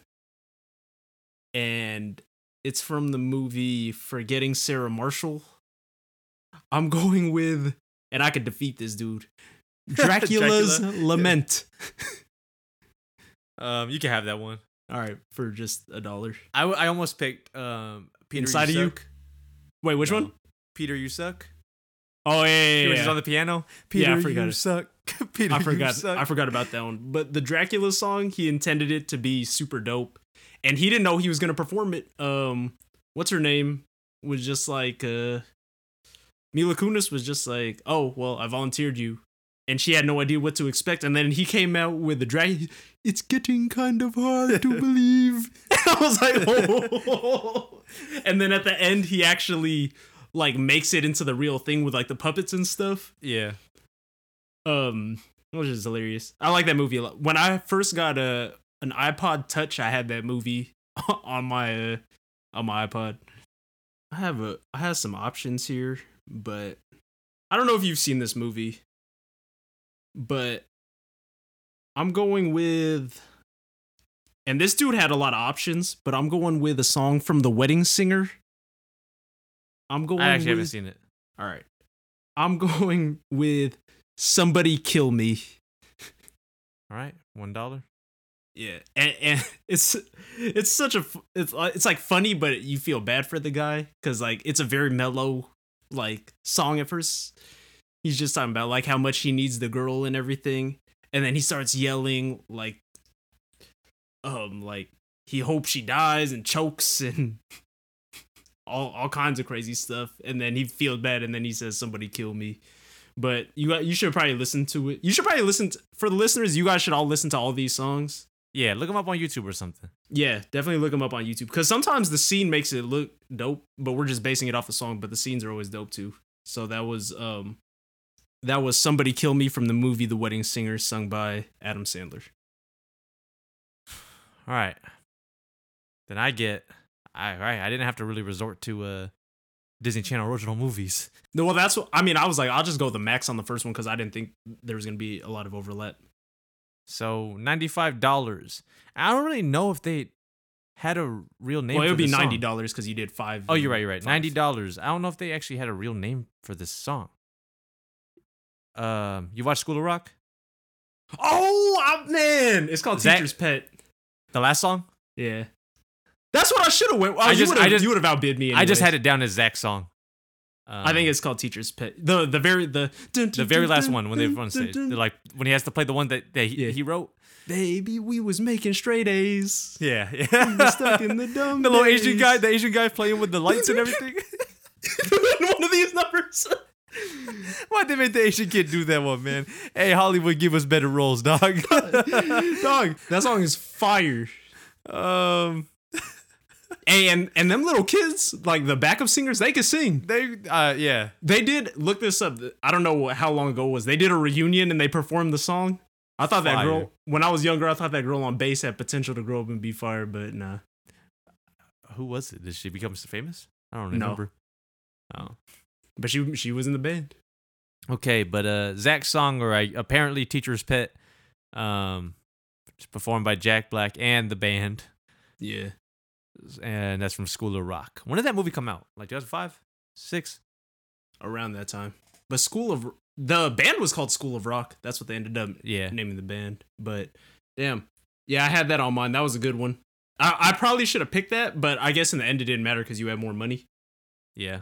And it's from the movie Forgetting Sarah Marshall. I'm going with and I could defeat this dude. <laughs> Dracula's Dracula. Lament. <laughs> um, you can have that one. All right, for just a dollar. I, w- I almost picked um Peter Inside of you You? Wait, which No. one? Peter you suck. Oh yeah, He yeah, He was on the piano. Yeah, I Peter, forgot you it. suck. <laughs> Peter, I you forgot. suck. I forgot about that one. But the Dracula song, he intended it to be super dope, and he didn't know he was gonna perform it. Um, what's her name? Was just like uh, Mila Kunis was just like, oh well, I volunteered you, and she had no idea what to expect. And then he came out with the drag. It's getting kind of hard to <laughs> believe. <laughs> I was like, oh. and then at the end, he actually like makes it into the real thing with like the puppets and stuff. Yeah. Um, which is hilarious. I like that movie a lot. When I first got a an iPod Touch, I had that movie <laughs> on my uh, on my iPod. I have a I have some options here, but I don't know if you've seen this movie. But I'm going with and this dude had a lot of options, but I'm going with a song from The Wedding Singer. I'm going I actually with, haven't seen it. All right. I'm <laughs> going with Somebody Kill Me. All right, one dollar. Yeah, and, and <laughs> it's it's such a it's it's like funny, but you feel bad for the guy because like it's a very mellow like song at first. He's just talking about like how much he needs the girl and everything, and then he starts yelling like, um, like he hopes she dies and chokes and <laughs> all all kinds of crazy stuff, and then he feels bad, and then he says somebody kill me. But you you should probably listen to it. You should probably listen to, for the listeners. You guys should all listen to all these songs. Yeah, look him up on YouTube or something. Yeah, definitely look them up on YouTube because sometimes the scene makes it look dope, but we're just basing it off the song. But the scenes are always dope too. So that was um, that was "Somebody Kill Me" from the movie "The Wedding Singer," sung by Adam Sandler. <sighs> All right. Then I get. I all right. I didn't have to really resort to uh Disney Channel original movies. No, well, that's what I mean. I was like, I'll just go the max on the first one because I didn't think there was gonna be a lot of overlap. So ninety five dollars. I don't really know if they had a real name. well, it would be ninety dollars because you did five. Oh, you're right. You're right. five. Ninety dollars. I don't know if they actually had a real name for this song. Um, you watch School of Rock? Oh ah, man, it's called that- Teacher's Pet. The last song? Yeah, that's what I should have went. Oh, I you just- you would have outbid me. I just had it down as Zach's song. Um, I think it's called Teacher's Pet. The the very the the very last one when they were on stage. They're like when he has to play the one that, that he, Yeah. he wrote. Baby, we was making straight A's. Yeah, We was stuck in the <laughs> dumb the little Asian guy, the Asian guy playing with the lights and everything. <laughs> <laughs> one of these numbers. Why'd they make the Asian kid do that one, man? Hey, Hollywood, give us better roles, dog. Dog, that song is fire. um, And and them little kids, like the backup singers, they could sing. they, uh, yeah. They did look this up. I don't know how long ago it was. They did a reunion and they performed the song. I thought that girl when I was younger, I thought that girl on bass had potential to grow up and be fire, but nah. Who was it? Did she become famous? I don't No. remember. Oh. But she she was in the band. Okay, but uh, Zach's song, or I, apparently Teacher's Pet, um, performed by Jack Black and the band, Yeah. And that's from School of Rock. When did that movie come out? Like 2005, six? Around that time. But School of the band was called School of Rock. That's what they ended up Yeah. naming the band. But damn. Yeah, I had that on mine. That was a good one. I, I probably should have picked that, but I guess in the end it didn't matter because you had more money. Yeah.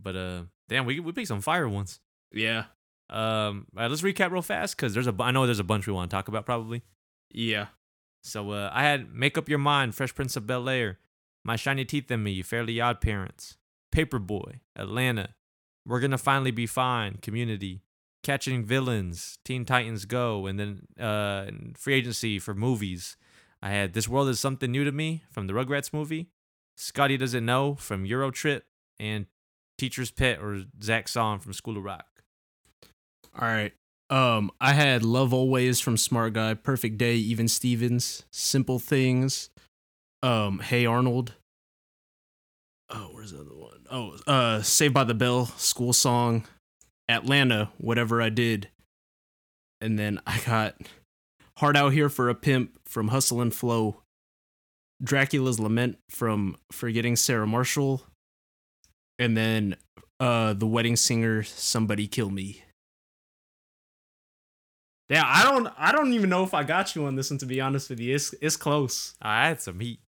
But uh, damn, we we picked some fire ones. Yeah. Um, all right, let's recap real fast because there's a I know there's a bunch we want to talk about probably. Yeah. So uh, I had Make Up Your Mind, Fresh Prince of Bel Air, My Shiny Teeth and Me, Fairly Odd Parents, Paperboy, Atlanta, We're Gonna Finally Be Fine, Community, Catching Villains, Teen Titans Go, and then uh, Free Agency for movies. I had This World Is Something New to Me from the Rugrats movie, Scotty Doesn't Know from Eurotrip, and Teacher's Pet or Zach's Song from School of Rock. All right. Um, I had Love Always from Smart Guy, Perfect Day, Even Stevens, Simple Things, um, Hey Arnold. Oh, where's the other one? Oh, uh, Saved by the Bell, School Song, Atlanta, Whatever I Did. And then I got Hard Out Here for a Pimp from Hustle and Flow, Dracula's Lament from Forgetting Sarah Marshall, and then uh, The Wedding Singer, Somebody Kill Me. Yeah, I don't I don't even know if I got you on this one to be honest with you. It's it's close. I had some heat.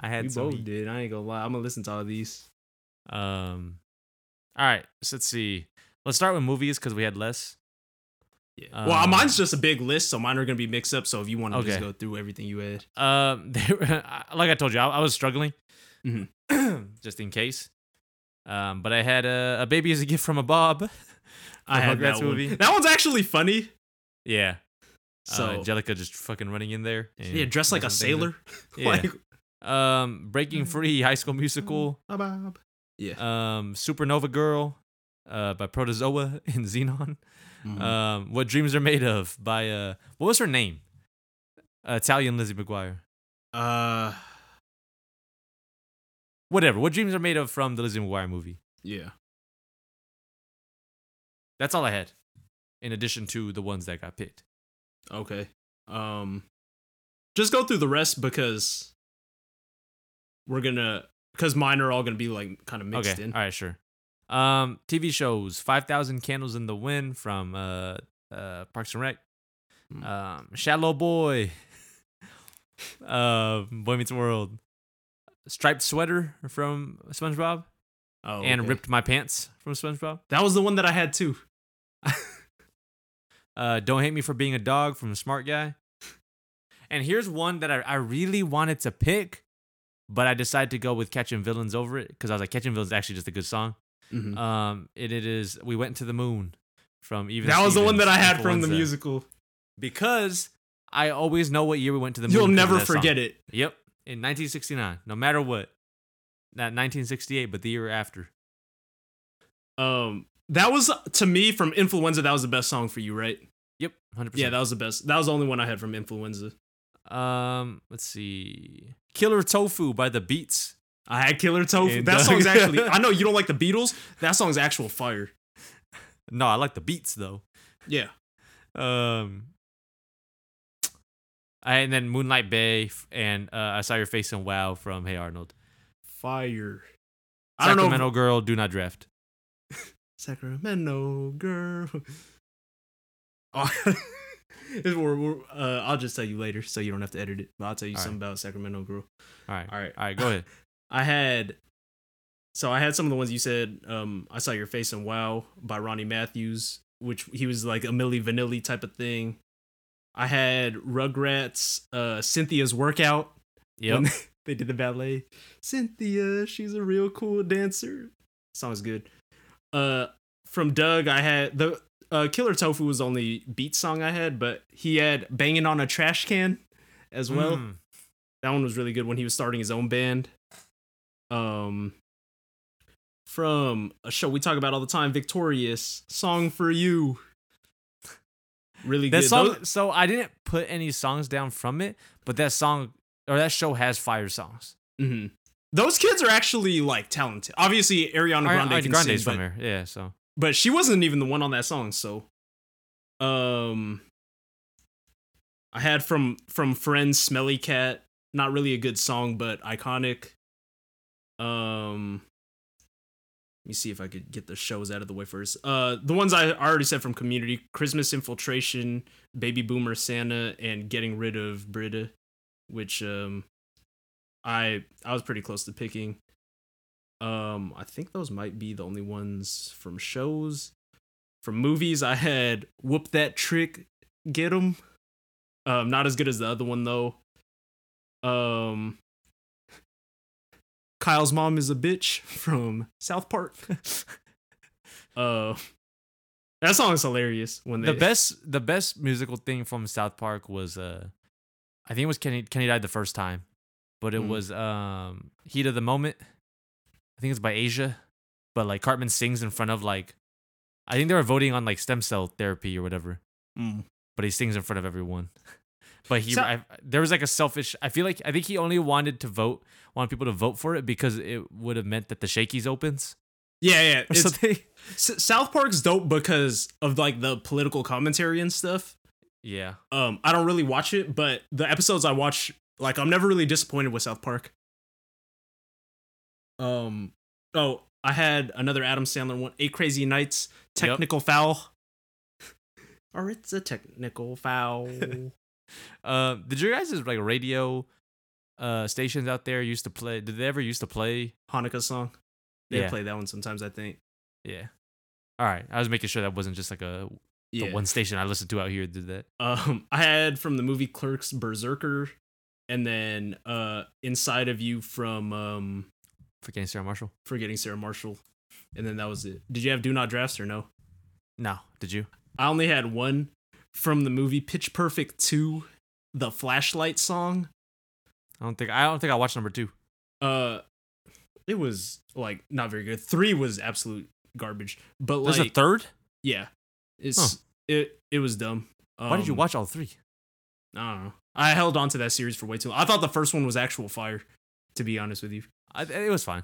I had We some both did. I ain't gonna lie. I'm gonna listen to all these. Um, all right, so let's see. Let's start with movies because we had less. Yeah. Uh, well, mine's just a big list, so mine are gonna be mixed up. So if you want to just go through everything you had, Um, <laughs> they were, like I told you, I, I was struggling, Mhm. <clears throat> just in case. Um, but I had a, a baby as a gift from a Bob. <laughs> I had that movie. one. That one's actually funny. Yeah. So uh, Angelica just fucking running in there. and yeah, dressed like a sailor. <laughs> Yeah. like, um, Breaking Free, <laughs> High School Musical. Ah, Bob. Yeah. Um, Supernova Girl. uh, by Protozoa <laughs> and Zenon. Mhm. Um, what Dreams Are Made Of by uh, what was her name? Uh, Italian Lizzie McGuire. uh, Whatever. What Dreams Are Made Of from the Lizzie McGuire movie. yeah. That's all I had. In addition to the ones that got picked. Okay. Um, just go through the rest because we're gonna because mine are all gonna be like kind of mixed okay. in. All right, sure. Um, TV shows: Five Thousand Candles in the Wind from uh, uh, Parks and Rec. Hmm. Um, Shallow Boy. uh, <laughs> Boy Meets World. Striped Sweater from SpongeBob, Oh, and okay. Ripped My Pants from SpongeBob. That was the one that I had too. <laughs> Uh, Don't Hate Me for Being a Dog from Smart Guy. <laughs> And here's one that I, I really wanted to pick, but I decided to go with Catching Villains over it because I was like, Catching Villains is actually just a good song. Mhm. Um, it, it is We Went to the Moon from Even. that was the one that I had from the musical. because I always know what year we went to the moon. You'll never that song. forget it. Yep, in 1969, no matter what. Not 1968, but the year after. Um, that was to me from Influenza. That was the best song for you, right? Yep, 100%. Yeah, that was the best. That was the only one I had from Influenza. um, let's see. Killer Tofu by the Beets. I had Killer Tofu. And that Doug. song's actually. <laughs> I know you don't like the Beatles. That song's actual fire. No, I like the Beets though. Yeah. Um, and then Moonlight Bay and uh, I saw your face in Wow from Hey Arnold. Fire. I don't Sacramento know. Girl, Do Not Draft. <laughs> Sacramento girl. <laughs> Oh, we're- we're- uh, I'll just tell you later, so you don't have to edit it. But I'll tell you All something about Sacramento girl. All right, All right. all right, go ahead. <laughs> I had so I had some of the ones you said. Um, I saw your face in Wow by Ronnie Matthews, which he was like a Milli Vanilli type of thing. I had Rugrats, uh, Cynthia's workout. Yep. <laughs> they did the ballet. Cynthia, she's a real cool dancer. Song's good. Uh, from Doug, I had the uh, Killer Tofu was the only beat song I had, but he had banging on a trash can as well. Mm. That one was really good when he was starting his own band. Um from a show we talk about all the time, Victorious, Song for You. Really That good. song. Those- so I didn't put any songs down from it, but that song or that show has fire songs. mhm. Those kids are actually like talented. Obviously, Ariana Ari- Grande can Grande's sing, from but, there, yeah. So but she wasn't even the one on that song. So, um, I had from from Friends, Smelly Cat. Not really a good song, but iconic. Um, let me see if I could get the shows out of the way first. Uh, the ones I already said from Community: Christmas Infiltration, Baby Boomer Santa, and Getting Rid of Britta, which um, I I was pretty close to picking. Um, I think those might be the only ones from shows. From movies, I had Whoop That Trick, Get 'em. Um, not as good as the other one though. Um, Kyle's mom is a bitch from South Park. <laughs> uh, that song is hilarious. When they the best, the best musical thing from South Park was uh, I think it was Kenny. Kenny died the first time, but it Mm. was um, Heat of the Moment. I think it's by Asia, but like Cartman sings in front of like, I think they were voting on like stem cell therapy or whatever. Mm. but he sings in front of everyone. <laughs> But he, So- I, there was like a selfish. I feel like I think he only wanted to vote, wanted people to vote for it because it would have meant that the Shakey's opens yeah, yeah. <laughs> or It's, something. South Park's dope because of like the political commentary and stuff. Yeah, Um, I don't really watch it, but the episodes I watch, like, I'm never really disappointed with South Park. Um, oh, I had another Adam Sandler one, Eight Crazy Nights, Yep. Technical Foul. <laughs> or it's a technical foul. <laughs> uh, did your guys' like radio uh stations out there used to play? Did they ever used to play? Hanukkah song. They Yeah. play that one sometimes, I think. Yeah. All right, I was making sure that wasn't just like a Yeah. the one station I listened to out here did that. Um, I had from the movie Clerks Berserker, and then uh, Inside of You from um, Forgetting Sarah Marshall. Forgetting Sarah Marshall, and then that was it. Did you have Do Not Drafts or no? No, did you? I only had one from the movie Pitch Perfect 2, the flashlight song. I don't think I don't think I watched number two. Uh it was like not very good. 3 was absolute garbage. But There's like, a third. yeah, it's it it was dumb. Why did you Um, watch all three? I don't know. I held on to that series for way too long. I thought the first one was actual fire, to be honest with you. I, it was fine.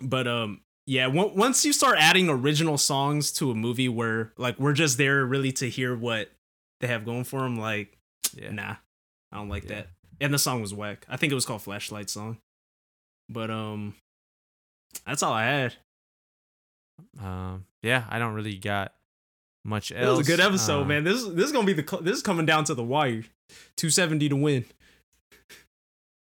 But um, yeah. on- Once you start adding original songs to a movie where like we're just there really to hear what they have going for them, like Yeah. nah, I don't like Yeah. that. And the song was whack. I think it was called Flashlight Song. But um, that's all I had. Um. Yeah. I don't really got much else. It was a good episode, Um, man. This this is gonna be the this is coming down to the wire. Two seventy to win.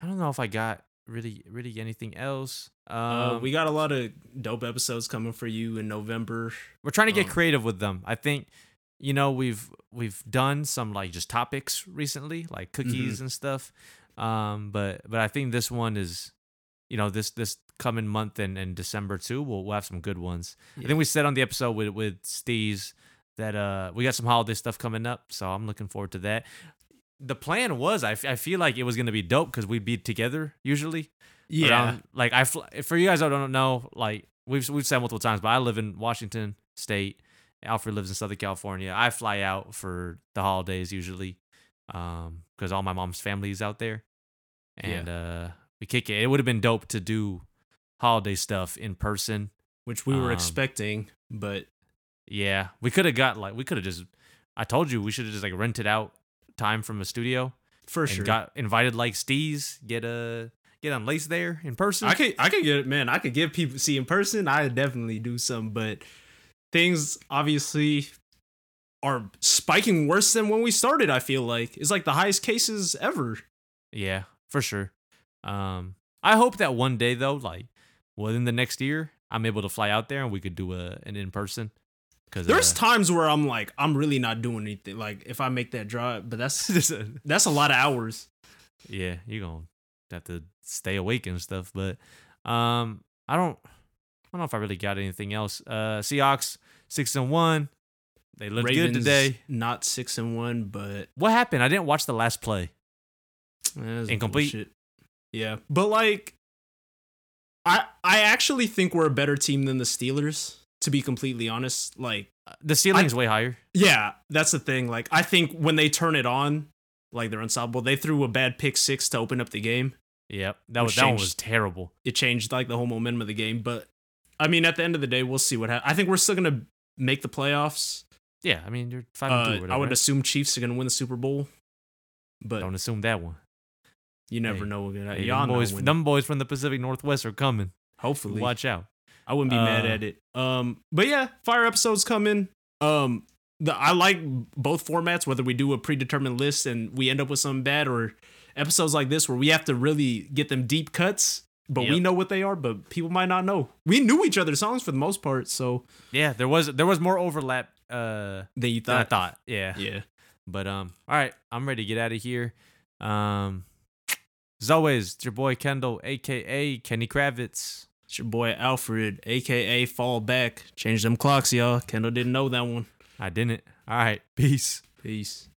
I don't know if I got really, really anything else. Um, uh, we got a lot of dope episodes coming for you in November. we're trying to get um, creative with them. I think, you know, we've we've done some like just topics recently, like Mm-hmm. cookies and stuff. Um, but but I think this one is, you know, this this coming month and, and December too, we'll we'll have some good ones. I think we said on the episode with with Steez that uh we got some holiday stuff coming up, so I'm looking forward to that. The plan was I, f- I feel like it was gonna be dope because we'd be together usually. Yeah, around- like I fl- for you guys I don't know, like we've we've said multiple times, but I live in Washington State. Alfred lives in Southern California. I fly out for the holidays usually, um, because all my mom's family is out there, and uh, we kick it. It would have been dope to do holiday stuff in person. which we were um, expecting, but Yeah, we could have got like we could have just. I told you we should have just like rented out time from a studio for and sure. got invited like Steez, get a get on lace there in person. I could I could get it, man, I could give people see in person, I definitely do some, but things obviously are spiking worse than when we started, I feel like. It's like the highest cases ever. Yeah, for sure. Um, I hope that one day though, like within the next year, I'm able to fly out there and we could do a an in person. Because There's times where I'm like, I'm really not doing anything. Like if I make that drive, but that's <laughs> <laughs> that's a lot of hours. yeah, you're gonna have to stay awake and stuff. But um, I don't, I don't know if I really got anything else. Uh, Seahawks six and one. They looked good today. Not six and one, but What happened? I didn't watch the last play. eh, Incomplete. bullshit. Yeah, but like, I I actually think we're a better team than the Steelers. To be completely honest, like. The ceiling is way higher. Yeah, that's the thing. Like, I think when they turn it on, like they're unstoppable. They threw a bad pick six to open up the game. Yep, that was Which that one was terrible. It changed like the whole momentum of the game. But I mean, at the end of the day, we'll see what happens. I think we're still gonna make the playoffs. Yeah, I mean you're five. Uh, or I would right? assume Chiefs are gonna win the Super Bowl, but Don't assume that one. you never Hey, know. Hey, y'all them boys, them boys from the Pacific Northwest are coming. hopefully, Watch out. I wouldn't be mad Uh, at it. Um, but yeah, fire episodes coming. Um, the I like both formats. Whether we do a predetermined list and we end up with something bad, or episodes like this where we have to really get them deep cuts, but we know what they are, but people might not know. We knew each other's songs for the most part, so Yeah, there was there was more overlap uh then you than I thought, thought. Yeah. yeah. But um all right, I'm ready to get out of here. Um as always, it's your boy Kendall, aka Kenny Kravitz. It's your boy Alfred, aka Fall Back. Change them clocks, y'all. Kendall didn't know that one. I didn't. All right, peace. Peace.